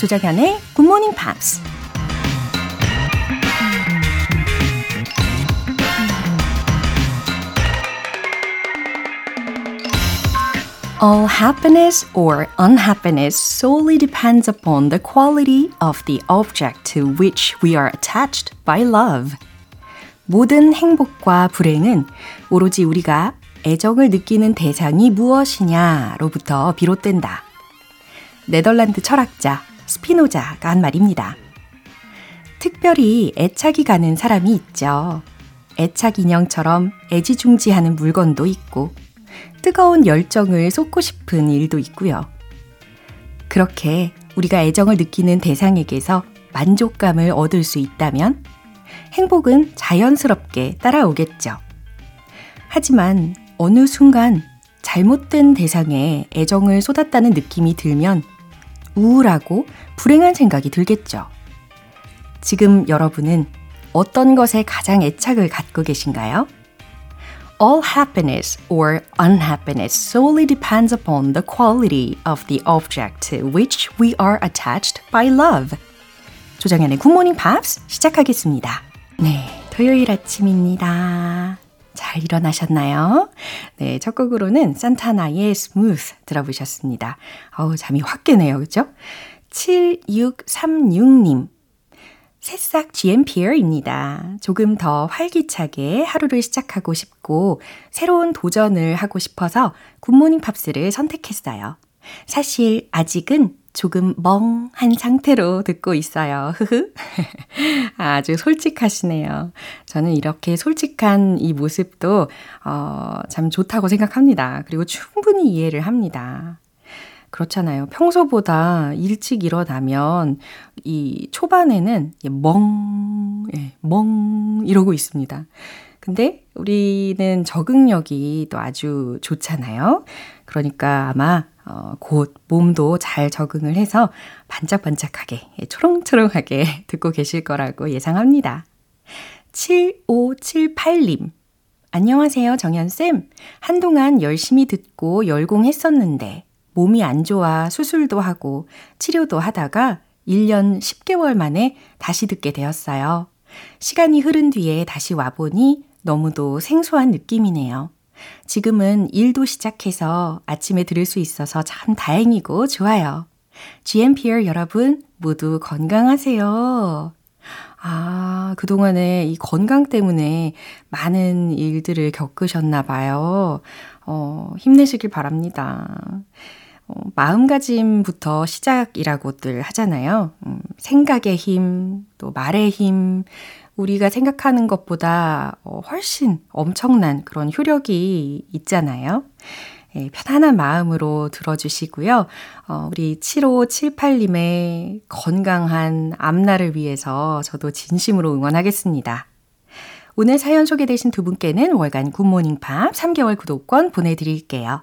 Good Morning Pops. All happiness or unhappiness solely depends upon the quality of the object to which we are attached by love. 모든 행복과 불행은 오로지 우리가 애정을 느끼는 대상이 무엇이냐로부터 비롯된다. 네덜란드 철학자 스피노자가 한 말입니다. 특별히 애착이 가는 사람이 있죠. 애착 인형처럼 애지중지하는 물건도 있고, 뜨거운 열정을 쏟고 싶은 일도 있고요. 그렇게 우리가 애정을 느끼는 대상에게서 만족감을 얻을 수 있다면 행복은 자연스럽게 따라오겠죠. 하지만 어느 순간 잘못된 대상에 애정을 쏟았다는 느낌이 들면 우울하고 불행한 생각이 들겠죠. 지금 여러분은 어떤 것에 가장 애착을 갖고 계신가요? All happiness or unhappiness solely depends upon the quality of the object to which we are attached by love. 조정현의 굿모닝 팝스 시작하겠습니다. 네, 토요일 아침입니다. 잘 일어나셨나요? 네, 첫 곡으로는 산타나의 Smooth 들어보셨습니다. 어우, 잠이 확 깨네요. 그죠? 7636님. 새싹 GMPR입니다. 조금 더 활기차게 하루를 시작하고 싶고 새로운 도전을 하고 싶어서 굿모닝 팝스를 선택했어요. 사실 아직은 조금 멍한 상태로 듣고 있어요. 흐흐. 아주 솔직하시네요. 저는 이렇게 솔직한 이 모습도, 어, 참 좋다고 생각합니다. 그리고 충분히 이해를 합니다. 그렇잖아요. 평소보다 일찍 일어나면 이 초반에는 멍, 예, 멍 이러고 있습니다. 근데 우리는 적응력이 또 아주 좋잖아요. 그러니까 아마 어, 곧 몸도 잘 적응을 해서 반짝반짝하게, 예, 초롱초롱하게 듣고 계실 거라고 예상합니다. 7578님. 안녕하세요, 정연쌤. 한동안 열심히 듣고 열공했었는데, 몸이 안 좋아 수술도 하고 치료도 하다가 1년 10개월 만에 다시 듣게 되었어요. 시간이 흐른 뒤에 다시 와보니 너무도 생소한 느낌이네요. 지금은 일도 시작해서 아침에 들을 수 있어서 참 다행이고 좋아요. GMPR 여러분 모두 건강하세요. 아, 그동안에 이 건강 때문에 많은 일들을 겪으셨나 봐요. 어, 힘내시길 바랍니다. 어, 마음가짐부터 시작이라고들 하잖아요. 음, 생각의 힘, 또 말의 힘, 우리가 생각하는 것보다 어, 훨씬 엄청난 그런 효력이 있잖아요. 예, 편안한 마음으로 들어주시고요. 어, 우리 7578님의 건강한 앞날을 위해서 저도 진심으로 응원하겠습니다. 오늘 사연 소개되신 두 분께는 월간 굿모닝 팝 3개월 구독권 보내드릴게요.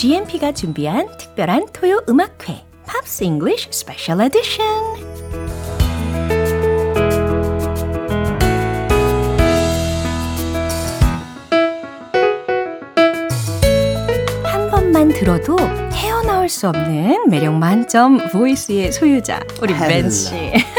GMP가 준비한 특별한 토요 음악회 Pops English Special Edition 한 번만 들어도 헤어나올 수 없는 매력 만점 보이스의 소유자 우리 벤 씨.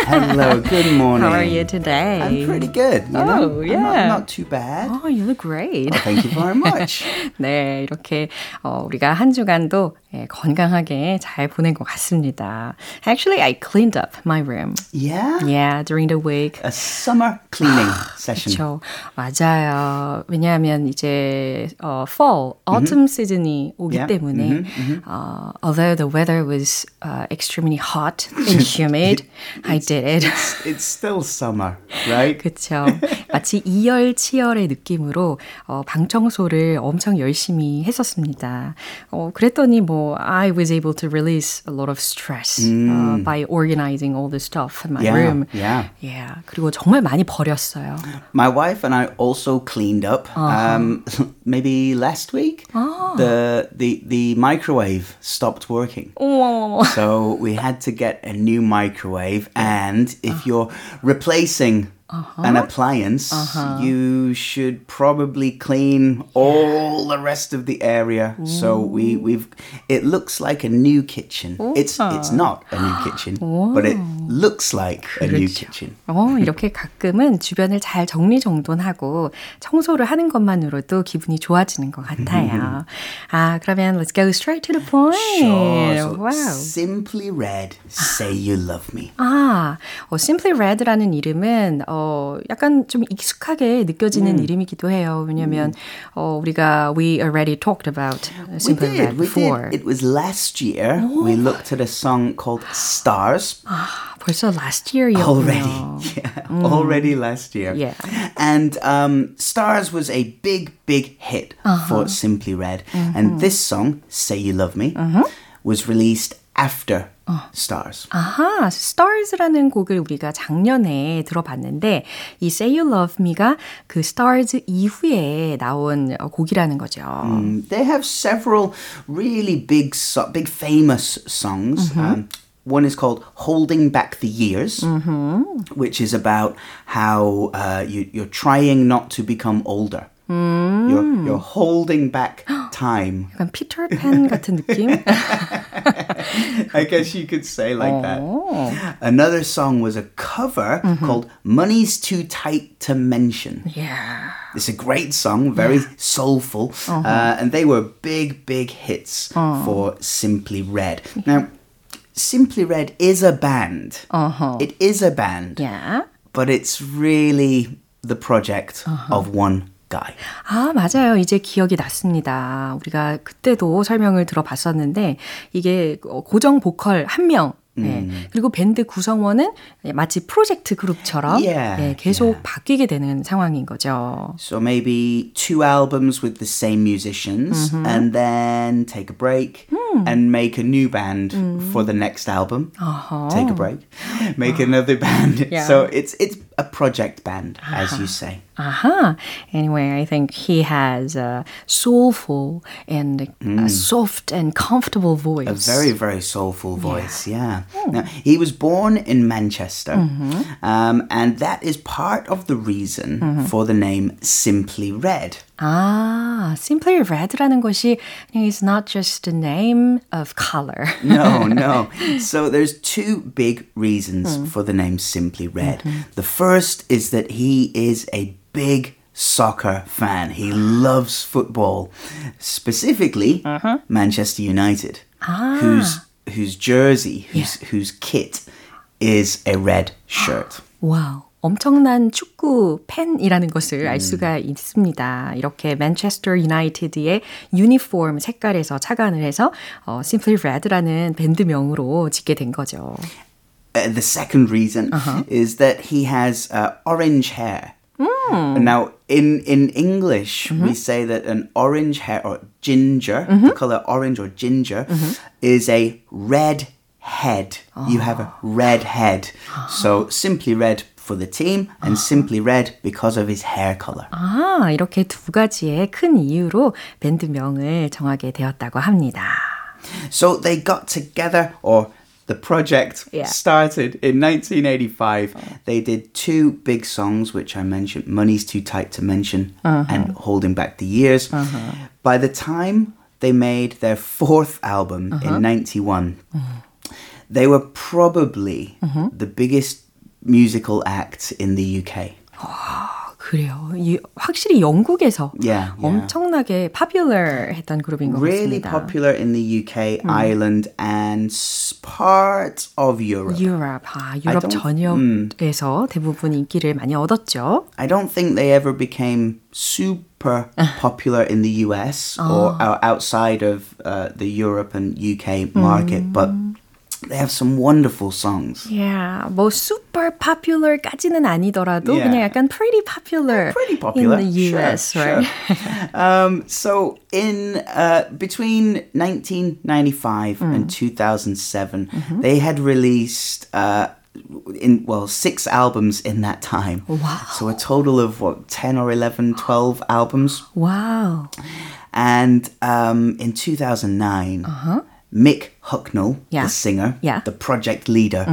Hello, good morning. How are you today? I'm pretty good. You know? Oh, yeah. I'm not, not too bad. Oh, you look great. Oh, thank you very much. 네, 이렇게 어, 우리가 한 주간도 예, 건강하게 잘 보낸 것 같습니다. Actually, I cleaned up my room. Yeah? Yeah, during the week. A summer cleaning session. 그렇죠. 맞아요. 왜냐하면 이제 어, fall, autumn 시즌이 오기 Yeah. 때문에 어, although the weather was uh, extremely hot and humid, I did it. It's still summer, right? 그렇죠. 마치 이열치열의 느낌으로 어, 방 청소를 엄청 열심히 했었습니다. 어, 그랬더니 뭐 I was able to release a lot of stress uh, by organizing all the stuff in my Yeah, room. yeah. Yeah. 그리고 정말 많이 버렸어요. My wife and I also cleaned up. Um, maybe last week, the the the microwave stopped working. 어머. So we had to get a new microwave, and if you're replacing an appliance, you should probably clean all the rest of the area. So we we've it looks like a new kitchen. It's it's not a new kitchen, but it looks like a new kitchen. 어, 이렇게 가끔은 주변을 잘 정리정돈하고 청소를 하는 것만으로도 기분이 좋아지는 것 같아요. 아, 그러면 let's go straight to the point. Sure. So wow. Simply Red, say you love me. 아, 어, Simply Red라는 이름은 어, 약간 좀 익숙하게 느껴지는 이름이기도 해요. 왜냐면 어, 우리가 we already talked about We Simply did, Red we before. did. It was last year. We looked at a song called Stars. 벌써 last year이었군요. Already, yeah, already last year. Yeah. And um, Stars was a big, big hit for Simply Red. And this song, Say You Love Me, was released after Stars. 아하, Stars라는 곡을 우리가 작년에 들어봤는데 이 Say You Love Me가 그 Stars 이후에 나온 어, 곡이라는 거죠. Um, they have several really big, so- big famous songs. Um, one is called "Holding Back the Years," which is about how uh, you, you're trying not to become older. You're, you're holding back time. 약간 피터팬 같은 느낌? I guess you could say like that. Oh. Another song was a cover mm-hmm. called "Money's Too Tight to Mention." yeah. It's a great song, very soulful, uh-huh. uh, and they were big, big hits uh-huh. for Simply Red. Now, Simply Red is a band. Uh-huh. It is a band, Yeah. but it's really the project of one guy. 아, 맞아요. 이제 기억이 났습니다. 우리가 그때도 설명을 들어봤었는데, 이게 어, 고정 보컬 한 명, 네. 그리고 밴드 구성원은 마치 프로젝트 그룹처럼 Yeah, 네, 계속 바뀌게 되는 상황인 거죠. So maybe two albums with the same musicians, and then take a break and make a new band for the next album. Take a break, make another band. Yeah. So it's it's a project band, as you say. Aha. Anyway, I think he has a soulful and a soft and comfortable voice. A very, very soulful voice, yeah. Now, he was born in Manchester, um, and that is part of the reason for the name Simply Red. 아, Simply Red라는 것이 is not just a name of color. No, no. So there's two big reasons for the name Simply Red. The first is that he is a big soccer fan. He loves football, specifically Manchester United, whose whose jersey, whose whose kit is a red shirt. 와우. 엄청난 축구 팬이라는 것을 알 수가 있습니다. 이렇게 맨체스터 유나이티드의 유니폼 색깔에서 착안을 해서 어, Simply Red라는 밴드명으로 짓게 된 거죠. Uh, the second reason is that he has uh, orange hair. Now, in in English, we say that an orange hair or ginger, the color orange or ginger, is a red head. You have a red head. So simply red for the team, and simply red because of his hair color. 아, 이렇게 두 가지의 큰 이유로 밴드명을 정하게 되었다고 합니다. So they got together, or the project Yeah. started in 1985. They did two big songs, which I mentioned Money's Too Tight to Mention uh-huh. and Holding Back the Years. Uh-huh. By the time they made their fourth album uh-huh. in 91, mm-hmm. they were probably mm-hmm. the biggest musical act in the UK. 그래요. 이, 확실히 영국에서 Yeah, yeah. 엄청나게 popular 했던 그룹인 것 Really 같습니다. popular in the UK, Ireland, and parts of Europe. 유럽, 아, 유럽 전역에서 대부분 인기를 많이 얻었죠. I don't think they ever became super popular in the US or ou- outside of uh, the Europe and UK market, but they have some wonderful songs. Yeah, 뭐 super popular까지는 아니더라도 Yeah. 그냥 약간 pretty popular, Pretty popular. in the US, sure, right? Sure. um, so in uh, between 1995 and 2007, they had released. Uh, in well six albums in that time Wow. so a total of what 10 or 11 12 albums wow. and um, in 2009 mick hucknall Yeah. the singer Yeah. the project leader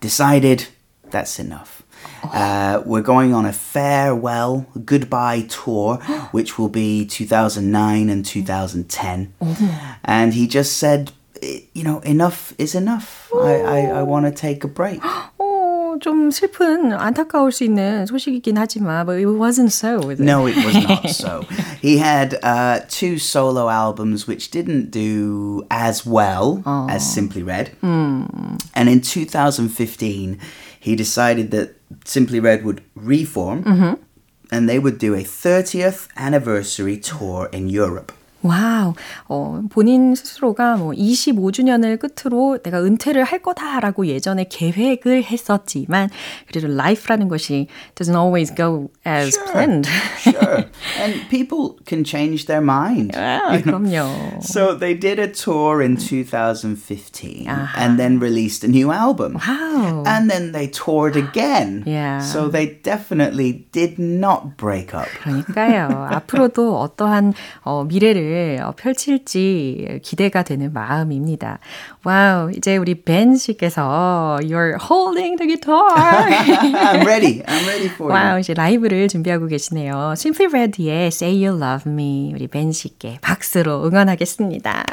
decided that's enough. Uh, we're going on a farewell goodbye tour which will be 2009 and 2010 and he just said you know enough is enough. I, I, I want to take a break. 어, 좀 슬픈 안타까울 수 있는 소식이긴 하지만 but it wasn't so. Was it? No, it was not so. He had uh, two solo albums which didn't do as well as Simply Red. And in 2015, he decided that Simply Red would reform and they would do a 30th anniversary tour in Europe. 와우. 어, 본인 스스로가 뭐 25주년을 끝으로 내가 은퇴를 할 거다라고 예전에 계획을 했었지만 그래도 life라는 것이 doesn't always go as planned. sure. And people can change their mind. 아, 그럼요. So they did a tour in 2015 and then released a new album. Wow. And then they toured again. Yeah. So they definitely did not break up. 그러니까요. 앞으로도 어떠한 어, 미래를 어, 펼칠지 기대가 되는 마음입니다. 와우, 이제 우리 벤 씨께서 You're holding the guitar. I'm ready. I'm ready for you. 와우, 이제 라이브를 준비하고 계시네요. Simply Red 의 Say You Love Me 우리 벤 씨께 박수로 응원하겠습니다.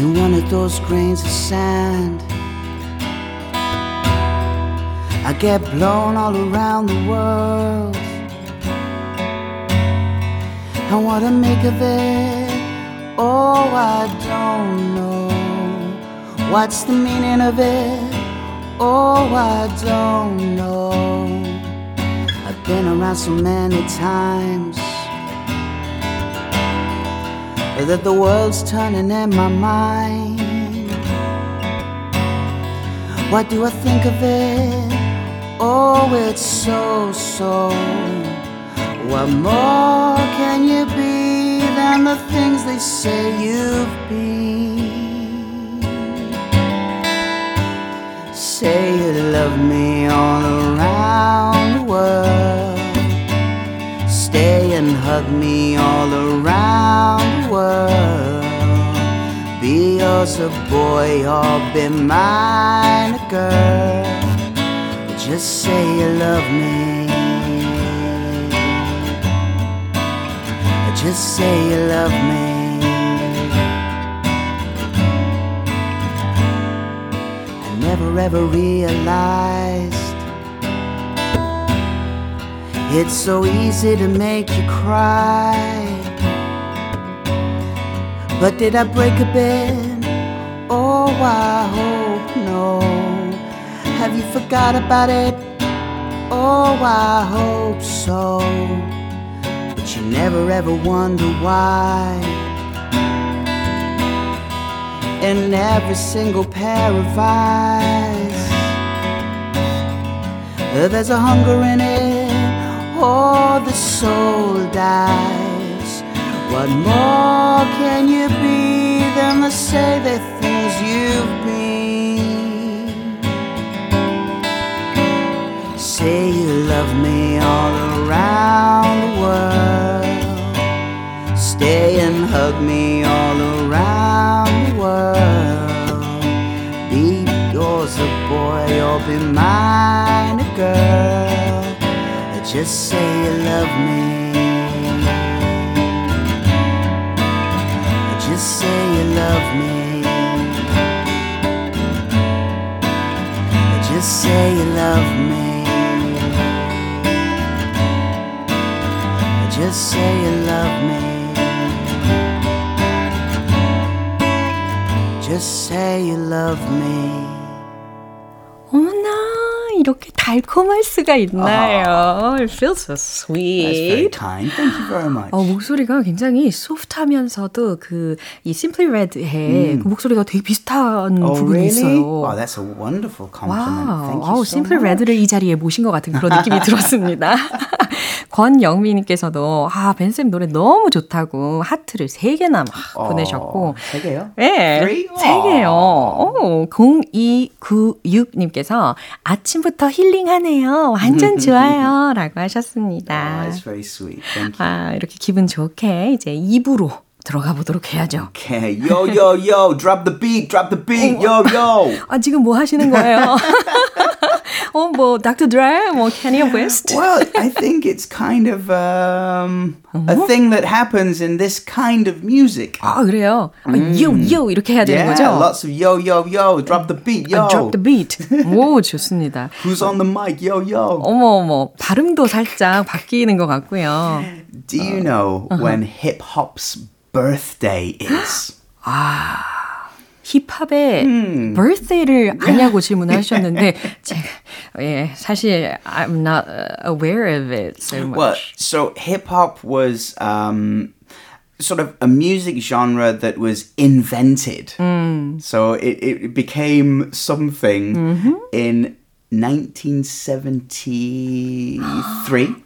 in one of those grains of sand. I get blown all around the world. And what to make of it? Oh, I don't know. What's the meaning of it? Oh, I don't know. I've been around so many times that the world's turning in my mind. What do I think of it? Oh, it's so, so. What more can you be than the things they say you've been? Say you love me all around the world. Stay and hug me all around the world. Be yours a boy or be mine a girl. Just say you love me. Just say you love me. I never ever realized it's so easy to make you cry. But did I break a bit? Oh, I hope no. Have you forgot about it? Oh, I hope so. You never ever wonder why. In every single pair of eyes, there's a hunger in it. Oh, the soul dies. What more can you be than to say the things you've been? Say you love me all around the world. Stay and hug me all around the world. Be yours a boy or be mine a girl. Just say you love me. Just say you love me. Just say you love me. Just say you love me. Just say you love me. 어머나, 달콤할 수가 있나요? It feels so sweet. That's very kind. Thank you very much. 어, 목소리가 굉장히 소프트하면서도 그이 Simply Red의 그 목소리가 되게 비슷한 Oh, 부분이 really? 있어요. Oh, that's a wonderful compliment. Wow, Thank you 아우, so 심플 much. 레드를 이 자리에 모신 것 같은 그런 느낌이 들었습니다. 권영미님께서도 아 벤쌤 노래 너무 좋다고 하트를 세 개나 막 보내셨고 세 개요? 네, Three? 세 개요. 오, 0296님께서 아침부터 힐링하네요. 완전 좋아요. 라고 하셨습니다. Oh, very sweet. Thank you. 아, 이렇게 기분 좋게 이제 2부로 들어가 보도록 해야죠. Okay, yo, yo, yo, drop the beat, drop the beat, yo, yo. 아, 지금 뭐 하시는 거예요? 어, 뭐, 닥터 드레, 뭐, 캐니어 웨스트. Well, I think it's kind of um, a thing that happens in this kind of music. 아, 그래요? 아, 요, 요, 이렇게 해야 되는 Yeah, 거죠? lots of yo, yo, yo, drop the beat, yo. 아, drop the beat. 오, 좋습니다. Who's on the mic, yo, yo. 어머, 어머, 발음도 살짝 바뀌는 것 같고요. Do you know when hip hop's birthday is? 힙합의 birthday를 아냐고 질문하셨는데, 제가, 예, 사실, I'm not uh, aware of it so much. Well, so hip hop was um, sort of a music genre that was invented. So it, it became something in 1973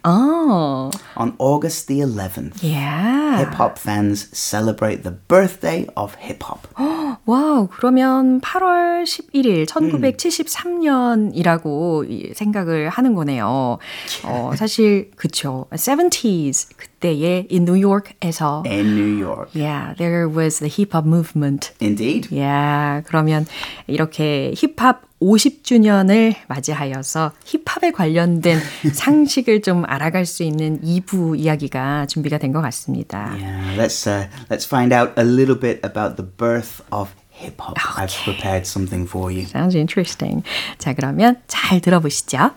어, on August the 11th. yeah. Hip hop fans celebrate the birthday of hip hop. 와우, 그러면 8월 11일 1973년이라고 생각을 하는 거네요. 어, 사실 그쵸. 70s 그때에 in New York에서 in New York. yeah, there was the hip hop movement. Indeed. yeah, 그러면 이렇게 힙합 50주년을 맞이하여서 힙합에 관련된 상식을 좀 알아갈 수 있는 2부 이야기가 준비가 된 것 같습니다. Yeah, let's uh, let's find out a little bit about the birth of hip hop. I've prepared something for you. Sounds interesting. 자, 그러면 잘 들어보시죠.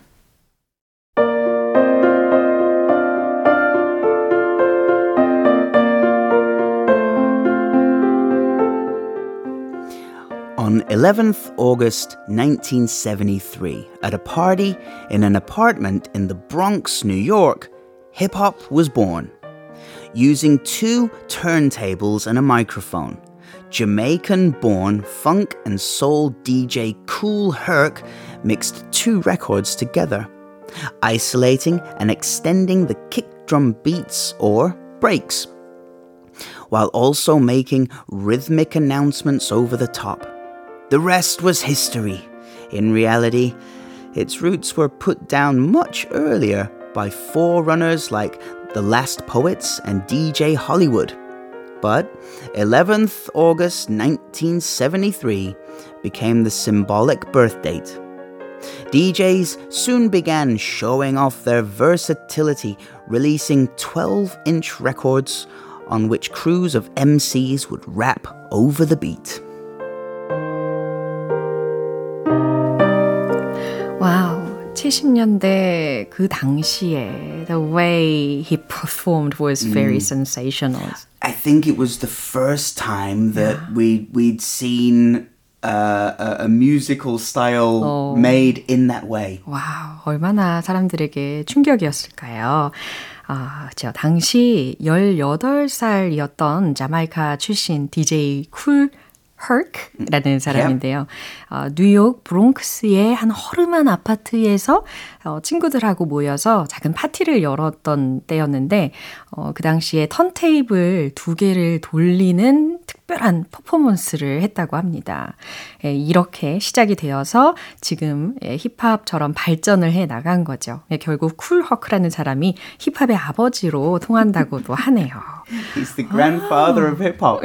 11th August 1973, at a party in an apartment in the Bronx, New York, hip hop was born. Using two turntables and a microphone, Jamaican born funk and soul DJ Cool Herc mixed two records together, isolating and extending the kick drum beats or breaks, while also making rhythmic announcements over the top. The rest was history. In reality, its roots were put down much earlier by forerunners like The Last Poets and DJ Hollywood. But 11th August 1973 became the symbolic birth date. DJs soon began showing off their versatility, releasing 12 inch records on which crews of MCs would rap over the beat. 70년대 그 당시에 the way he performed was very sensational. I think it was the first time that we we'd seen uh, a, a musical style made in that way. Wow, 얼마나 사람들에게 충격이었을까요? 아, 저 당시 18살이었던 자마이카 출신 DJ 쿨 허크라는 사람인데요. 어, 뉴욕 브롱크스의 한 허름한 아파트에서 어, 친구들하고 모여서 작은 파티를 열었던 때였는데 어, 그 당시에 턴테이블 두 개를 돌리는 특별한 퍼포먼스를 했다고 합니다. 예, 이렇게 시작이 되어서 지금 예, 힙합처럼 발전을 해 나간 거죠. 예, 결국 쿨 허크라는 사람이 힙합의 아버지로 통한다고도 하네요. He's the grandfather of hip hop.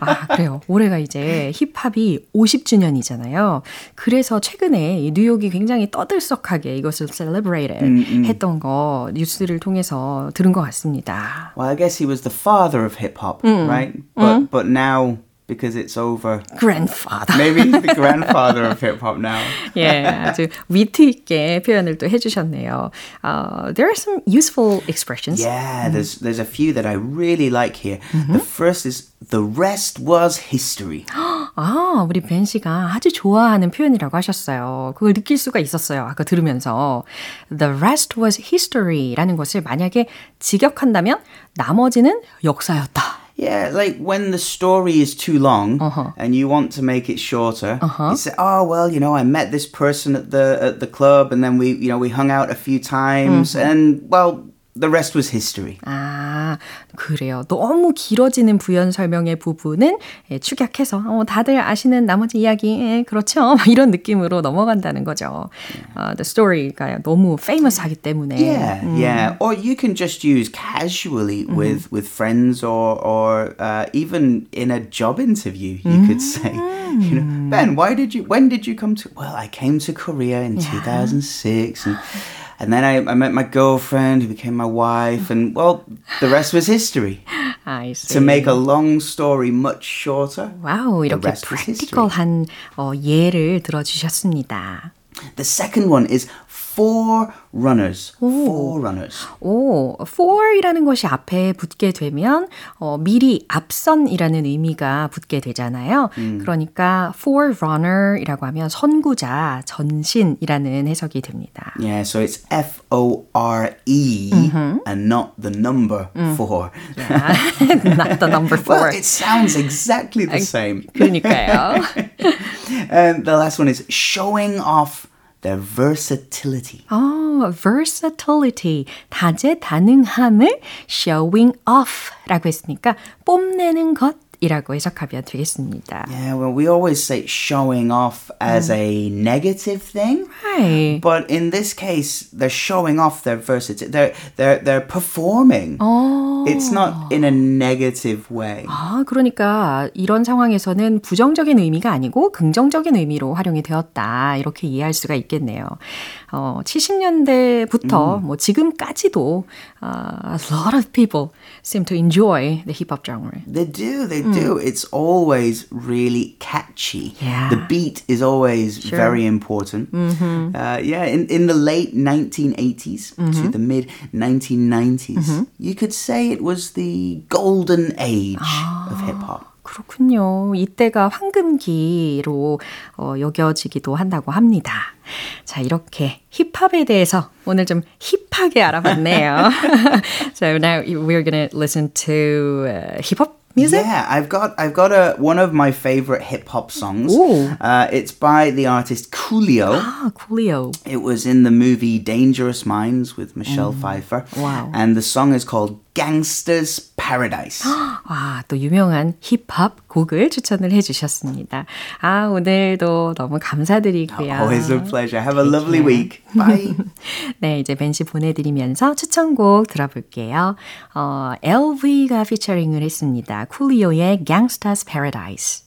아, 그래요. 올해가 이제 힙합이 50주년이잖아요. 그래서 최근에 이 뉴욕이 굉장히 떠들썩하게 이것을 celebrated 했던 거 뉴스를 통해서 들은 것 같습니다. Well, I guess he was the father of hip hop, right? But but now because it's over. grandfather. Maybe he's the grandfather of hip hop now. 예, 아주 위트 있게 표현을 또 해주셨네요. Uh, there are some useful expressions. Yeah, there's there's a few that I really like here. The first is the rest was history. 아, 우리 벤 씨가 아주 좋아하는 표현이라고 하셨어요. 그걸 느낄 수가 있었어요. 아까 들으면서. The rest was history라는 것을 만약에 직역한다면 나머지는 역사였다. Yeah, like when the story is too long uh-huh. and you want to make it shorter, uh-huh. you say, "Oh well, you know, I met this person at the at the club, and then we, you know, we hung out a few times, mm-hmm. and well, the rest was history." Ah. 아, 그래요. 너무 길어지는 부연 설명의 부분은 예, 축약해서 어, 다들 아시는 나머지 이야기 예, 그렇죠. 막 이런 느낌으로 넘어간다는 거죠. 어, the story가 너무 famous하기 때문에. Yeah, yeah. Or you can just use casually with with friends or or uh, even in a job interview. You could say, you know, Ben, why did you? When did you come to? Well, I came to Korea in 2006, and and then I, I met my girlfriend who became my wife, and well, the rest was history. I see. To make a long story much shorter. 와우, 이렇게 rest was history. 프랙티컬한 어, 예를 들어주셨습니다. The second one is four runners. Four runners. 오, for이라는 것이 앞에 붙게 되면 어, 미리 앞선이라는 의미가 붙게 되잖아요. 그러니까 forerunner이라고 하면 선구자, 전신이라는 해석이 됩니다. Yeah, so it's F O R E and not the number four. Not the number four. Well, it sounds exactly the same. 그러니까요. And the last one is showing off versatility. 어, versatility, 다재다능함을 showing off라고 했으니까 뽐내는 것 이라고 해석하면 되겠습니다. Yeah, well, we always say showing off as a negative thing. Right. But in this case, they're showing off their versatility. They're they're they're performing. It's not in a negative way. 아, 그러니까 이런 상황에서는 부정적인 의미가 아니고 긍정적인 의미로 활용이 되었다. 이렇게 이해할 수가 있겠네요. 어, 70년대부터 뭐 지금까지도 uh, a lot of people seem to enjoy the hip hop genre. They do, they do. It's always really catchy. Yeah. The beat is always very important. Uh, yeah, in, in the late 1980s to the mid 1990s, you could say it was the golden age of hip hop. 그렇군요. 이때가 황금기로 어, 여겨지기도 한다고 합니다. 자, 이렇게 힙합에 대해서 오늘 좀 힙하게 알아봤네요. so now we're gonna listen to uh, hip hop music. Yeah, I've got I've got a one of my favorite hip hop songs. Uh, it's by the artist Coolio. 아, Coolio. It was in the movie Dangerous Minds with Michelle Pfeiffer. Wow. And the song is called Gangster's Paradise. 와, 또 유명한 힙합 곡을 추천을 해주셨습니다. 아, 오늘도 너무 감사드리고요. Always a pleasure. Have a lovely week. Bye. 네, 이제 벤시 보내드리면서 추천곡 들어볼게요. 어, LV가 피처링을 했습니다. 쿨리오의 Gangsta's Paradise.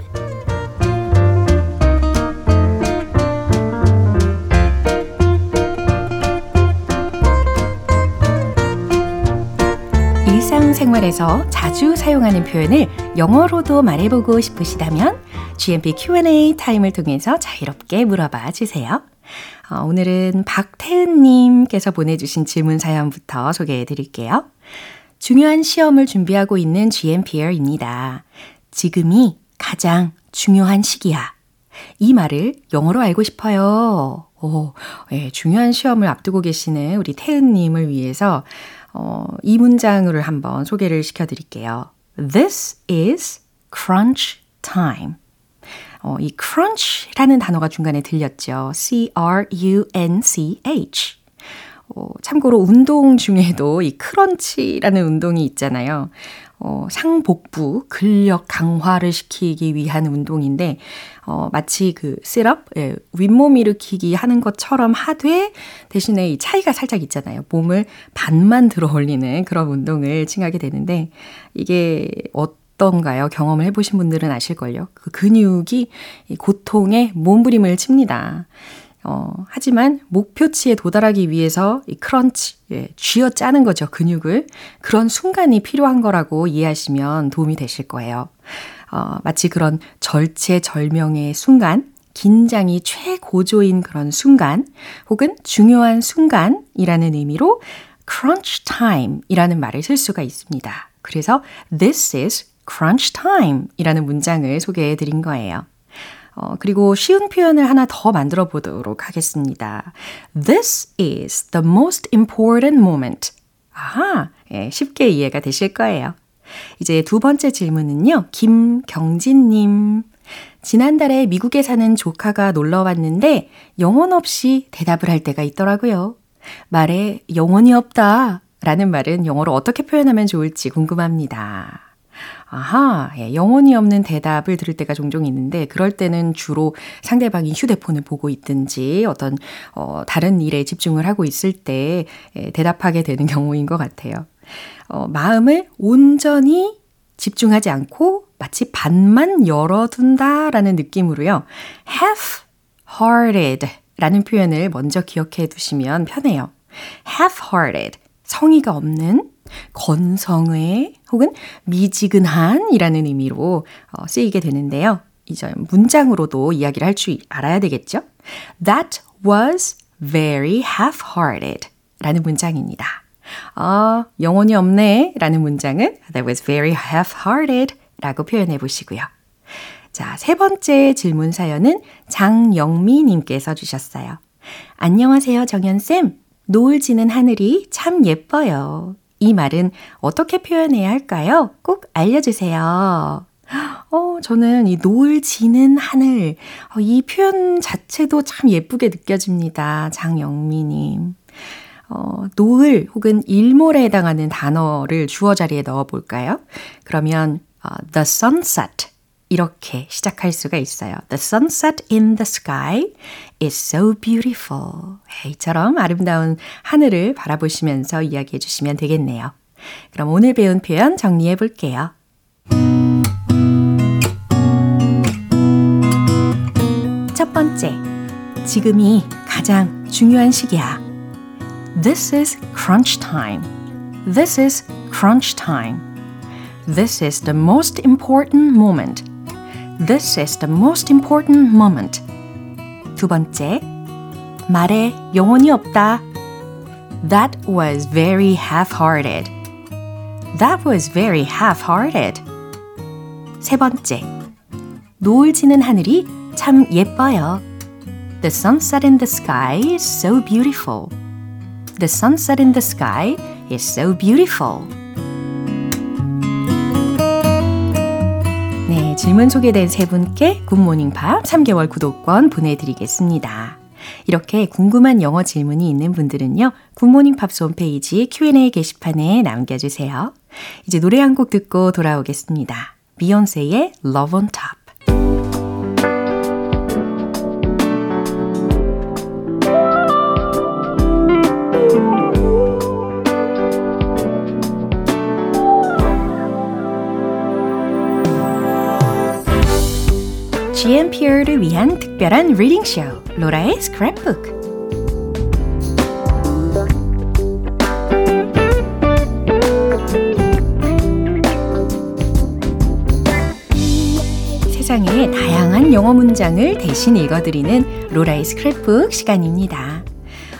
일상생활에서 자주 사용하는 표현을 영어로도 말해보고 싶으시다면 GMP Q&A 타임을 통해서 자유롭게 물어봐 주세요. 어, 오늘은 박태은님께서 보내주신 질문 사연부터 소개해 드릴게요. 중요한 시험을 준비하고 있는 GMPR입니다. 지금이 가장 중요한 시기야. 이 말을 영어로 알고 싶어요. 오, 예, 중요한 시험을 앞두고 계시는 우리 태은님을 위해서 어, 이 문장을 한번 소개를 시켜드릴게요. This is crunch time. 어, 이 crunch라는 단어가 중간에 들렸죠. C-R-U-N-C-H. 어, 참고로 운동 중에도 이 크런치라는 운동이 있잖아요. 어, 상복부, 근력 강화를 시키기 위한 운동인데, 어, 마치 그 셋업, 예, 윗몸 일으키기 하는 것처럼 하되, 대신에 이 차이가 살짝 있잖아요. 몸을 반만 들어 올리는 그런 운동을 칭하게 되는데, 이게 어떤가요? 경험을 해보신 분들은 아실걸요? 그 근육이 이 고통에 몸부림을 칩니다. 어, 하지만 목표치에 도달하기 위해서 이 크런치, 예, 쥐어 짜는 거죠, 근육을. 그런 순간이 필요한 거라고 이해하시면 도움이 되실 거예요. 어, 마치 그런 절체절명의 순간, 긴장이 최고조인 그런 순간, 혹은 중요한 순간이라는 의미로 crunch time 이라는 말을 쓸 수가 있습니다. 그래서 this is crunch time 이라는 문장을 소개해 드린 거예요. 어, 그리고 쉬운 표현을 하나 더 만들어 보도록 하겠습니다. This is the most important moment. 아하, 예, 쉽게 이해가 되실 거예요. 이제 두 번째 질문은요. 김경진님. 지난달에 미국에 사는 조카가 놀러 왔는데 영혼 없이 대답을 할 때가 있더라고요. 말에 영혼이 없다 라는 말은 영어로 어떻게 표현하면 좋을지 궁금합니다. 아하, 예, 영혼이 없는 대답을 들을 때가 종종 있는데 그럴 때는 주로 상대방이 휴대폰을 보고 있든지 어떤 어, 다른 일에 집중을 하고 있을 때 예, 대답하게 되는 경우인 것 같아요. 어, 마음을 온전히 집중하지 않고 마치 반만 열어둔다라는 느낌으로요. half-hearted 라는 표현을 먼저 기억해 두시면 편해요. half-hearted, 성의가 없는, 건성의 혹은 미지근한 이라는 의미로 어, 쓰이게 되는데요. 이제 문장으로도 이야기를 할 줄 알아야 되겠죠? That was very half-hearted 라는 문장입니다. 어, 영혼이 없네 라는 문장은 That was very half-hearted 라고 표현해 보시고요. 자, 세 번째 질문 사연은 장영미 님께서 주셨어요. 안녕하세요, 정연쌤. 노을 지는 하늘이 참 예뻐요. 이 말은 어떻게 표현해야 할까요? 꼭 알려주세요. 어, 저는 이 노을 지는 하늘, 어, 이 표현 자체도 참 예쁘게 느껴집니다. 장영미님. 어, 노을 혹은 일몰에 해당하는 단어를 주어 자리에 넣어 볼까요? 그러면 어, the sunset 이렇게 시작할 수가 있어요. The sunset in the sky is so beautiful. 이처럼 아름다운 하늘을 바라보시면서 이야기해 주시면 되겠네요. 그럼 오늘 배운 표현 정리해 볼게요. 첫 번째, 지금이 가장 중요한 시기야. This is crunch time. This is crunch time. This is the most important moment. This is the most important moment. 두 번째, 말에 영혼이 없다. That was very half-hearted. That was very half-hearted. 세 번째, 노을 지는 하늘이 참 예뻐요. The sunset in the sky is so beautiful. The sunset in the sky is so beautiful. 질문 소개된 세 분께 굿모닝 팝 3개월 구독권 보내드리겠습니다. 이렇게 궁금한 영어 질문이 있는 분들은요, 굿모닝 팝스 홈페이지 Q&A 게시판에 남겨주세요. 이제 노래 한 곡 듣고 돌아오겠습니다. 비욘세의 Love on Top. GMP를 위한 특별한 리딩 쇼 로라의 스크랩북 세상의 다양한 영어 문장을 대신 읽어드리는 로라의 스크랩북 시간입니다.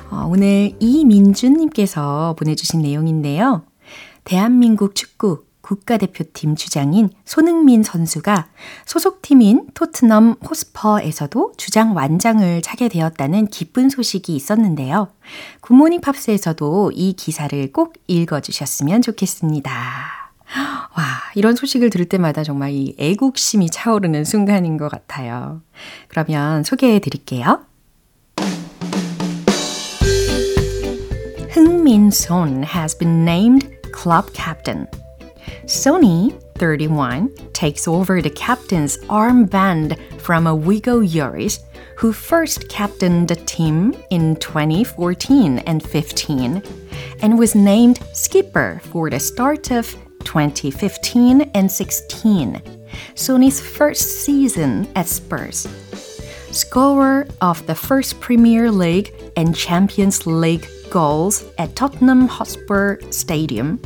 어, 오늘 이민준님께서 보내주신 내용인데요. 대한민국 축구 국가대표팀 주장인 손흥민 선수가 소속팀인 토트넘 호스퍼에서도 주장 완장을 차게 되었다는 기쁜 소식이 있었는데요. 굿모닝 팝스에서도 이 기사를 꼭 읽어주셨으면 좋겠습니다. 와, 이런 소식을 들을 때마다 정말 이 애국심이 차오르는 순간인 것 같아요. 그러면 소개해 드릴게요. Son has been named club captain. Sony, 31, takes over the captain's armband from a Wigo Yuris, who first captained the team in 2014 and 15, and was named skipper for the start of 2015 and 16, Sony's first season at Spurs. Scorer of the first Premier League and Champions League goals at Tottenham Hotspur Stadium,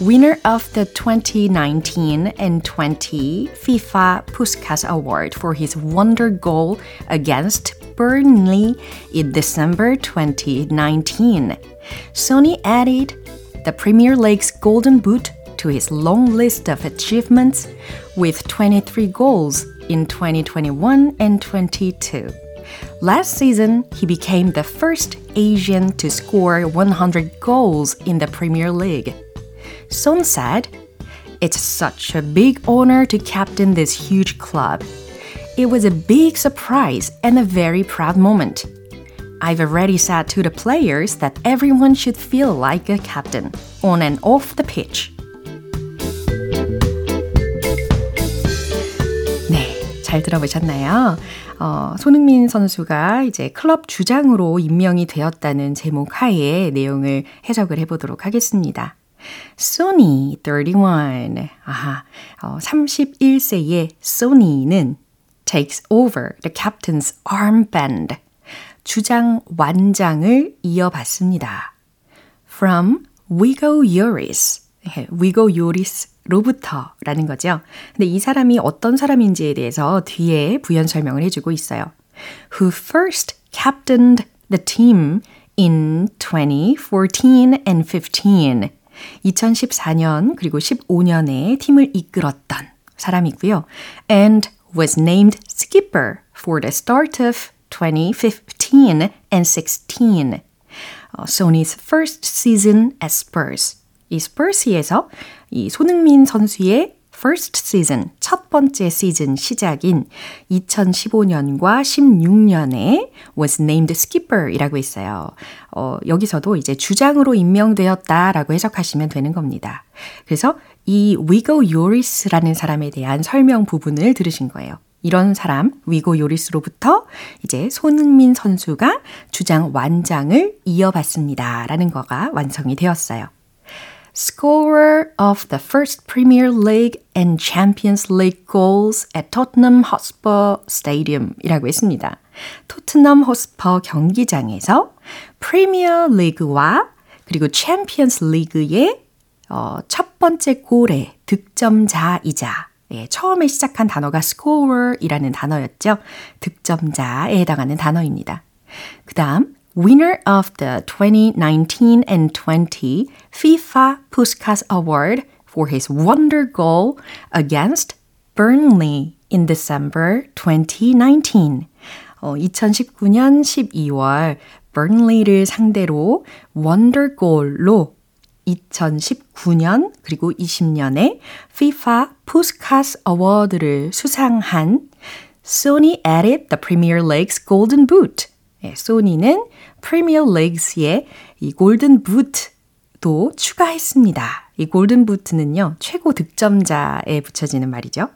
winner of the 2019 and 20 FIFA Puskas Award for his wonder goal against Burnley in December 2019. Sony added the Premier League's Golden Boot to his long list of achievements with 23 goals in 2021 and 22. Last season, he became the first Asian to score 100 goals in the Premier League. Son said, It's such a big honor to captain this huge club. It was a big surprise and a very proud moment. I've already said to the players that everyone should feel like a captain, on and off the pitch. 네, 잘 들어보셨나요? 어, 손흥민 선수가 이제 클럽 주장으로 임명이 되었다는 제목 하에 내용을 해석을 해보도록 하겠습니다. Sony 31. 아하, 어, 31세의 Sony는 takes over the captain's armband. 주장 완장을 이어받습니다. From Wigo Yuris. 위고 요리스로부터 라는 거죠. 근데 이 사람이 어떤 사람인지에 대해서 뒤에 부연 설명을 해주고 있어요. Who first captained the team in 2014 and 15. 2014년 그리고 15년에 팀을 이끌었던 사람이고요. And was named skipper for the start of 2015 and 16. Uh, Sony's first season at Spurs. 이 스퍼스에서 이 손흥민 선수의 first season, 첫 번째 시즌 시작인 2015년과 16년에 was named skipper이라고 있어요. 어, 여기서도 이제 주장으로 임명되었다라고 해석하시면 되는 겁니다. 그래서 이 위고 요리스라는 사람에 대한 설명 부분을 들으신 거예요. 이런 사람, 위고 요리스로부터 이제 손흥민 선수가 주장 완장을 이어받습니다. 라는 거가 완성이 되었어요. Scorer of the first Premier League and Champions League goals at Tottenham Hotspur Stadium 이라고 했습니다. 토트넘 호스퍼 경기장에서 프리미어 리그와 그리고 챔피언스 리그의 어, 첫 번째 골의 득점자이자 예, 처음에 시작한 단어가 scorer이라는 단어였죠. 득점자에 해당하는 단어입니다. 그 다음 winner of the 2019 and 20 FIFA Puskas Award for his wonder goal against Burnley in December 2019. 어, 2019년 12월 burnley를 상대로 wonder goal로 2019년 그리고 20년에 FIFA Puskas Award를 수상한 Sony added the Premier League's Golden Boot. 예, 소니는 프리미어 리그스의 이 골든 부트도 추가했습니다. 이 골든 부트는요, 최고 득점자에 붙여지는 말이죠.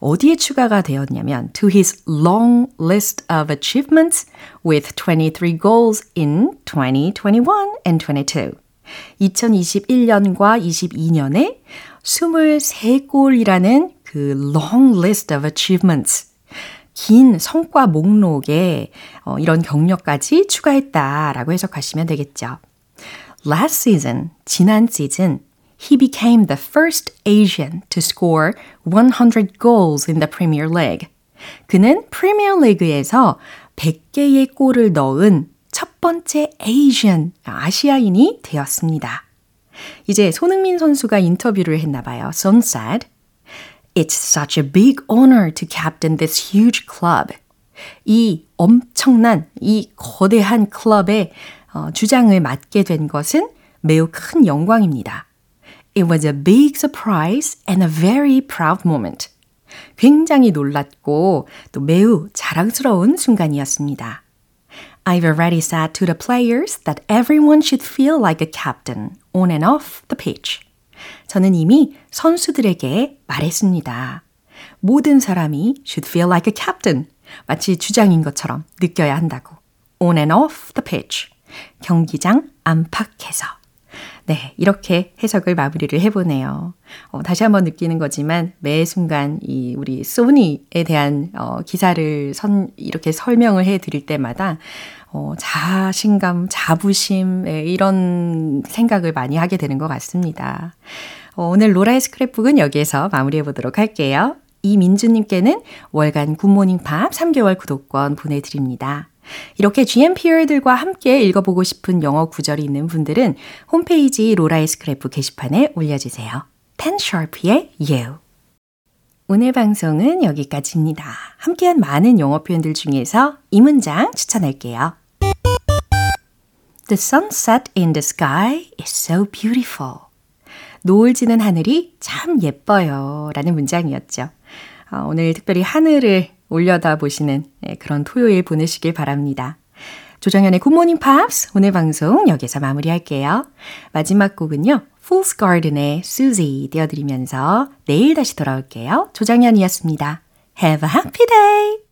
어디에 추가가 되었냐면 to his long list of achievements with 23 goals in 2021 and 22. 2021년과 22년에 23골이라는 그 long list of achievements 긴 성과 목록에 어, 이런 경력까지 추가했다라고 해석하시면 되겠죠. Last season, 지난 시즌, he became the first Asian to score 100 goals in the Premier League. 그는 프리미어 리그에서 100개의 골을 넣은 첫 번째 Asian, 아시아인이 되었습니다. 이제 손흥민 선수가 인터뷰를 했나 봐요. Son said, It's such a big honor to captain this huge club. 이 엄청난, 이 거대한 클럽의 어, 주장을 맡게 된 것은 매우 큰 영광입니다. It was a big surprise and a very proud moment. 굉장히 놀랐고 또 매우 자랑스러운 순간이었습니다. I've already said to the players that everyone should feel like a captain on and off the pitch. 저는 이미 선수들에게 말했습니다. 모든 사람이 should feel like a captain. 마치 주장인 것처럼 느껴야 한다고. on and off the pitch. 경기장 안팎에서. 네, 이렇게 해석을 마무리를 해보네요. 어, 다시 한번 느끼는 거지만 매 순간 이 우리 소니에 대한 어, 기사를 선, 이렇게 설명을 해 드릴 때마다 어, 자신감, 자부심, 예, 이런 생각을 많이 하게 되는 것 같습니다. 어, 오늘 로라의 스크랩북은 여기에서 마무리해 보도록 할게요. 이민주님께는 월간 굿모닝 팝 3개월 구독권 보내드립니다. 이렇게 GMPR들과 함께 읽어보고 싶은 영어 구절이 있는 분들은 홈페이지 로라의 스크랩북 게시판에 올려주세요. 10 Sharp의 You. 오늘 방송은 여기까지입니다. 함께한 많은 영어 표현들 중에서 이 문장 추천할게요. The sunset in the sky is so beautiful. 노을 지는 하늘이 참 예뻐요. 라는 문장이었죠. 어, 오늘 특별히 하늘을 올려다 보시는 그런 토요일 보내시길 바랍니다. 조정현의 굿모닝 팝스 오늘 방송 여기서 마무리할게요. 마지막 곡은요. Fool's Garden의 Susie 띄워드리면서 내일 다시 돌아올게요. 조정현이었습니다. Have a happy day!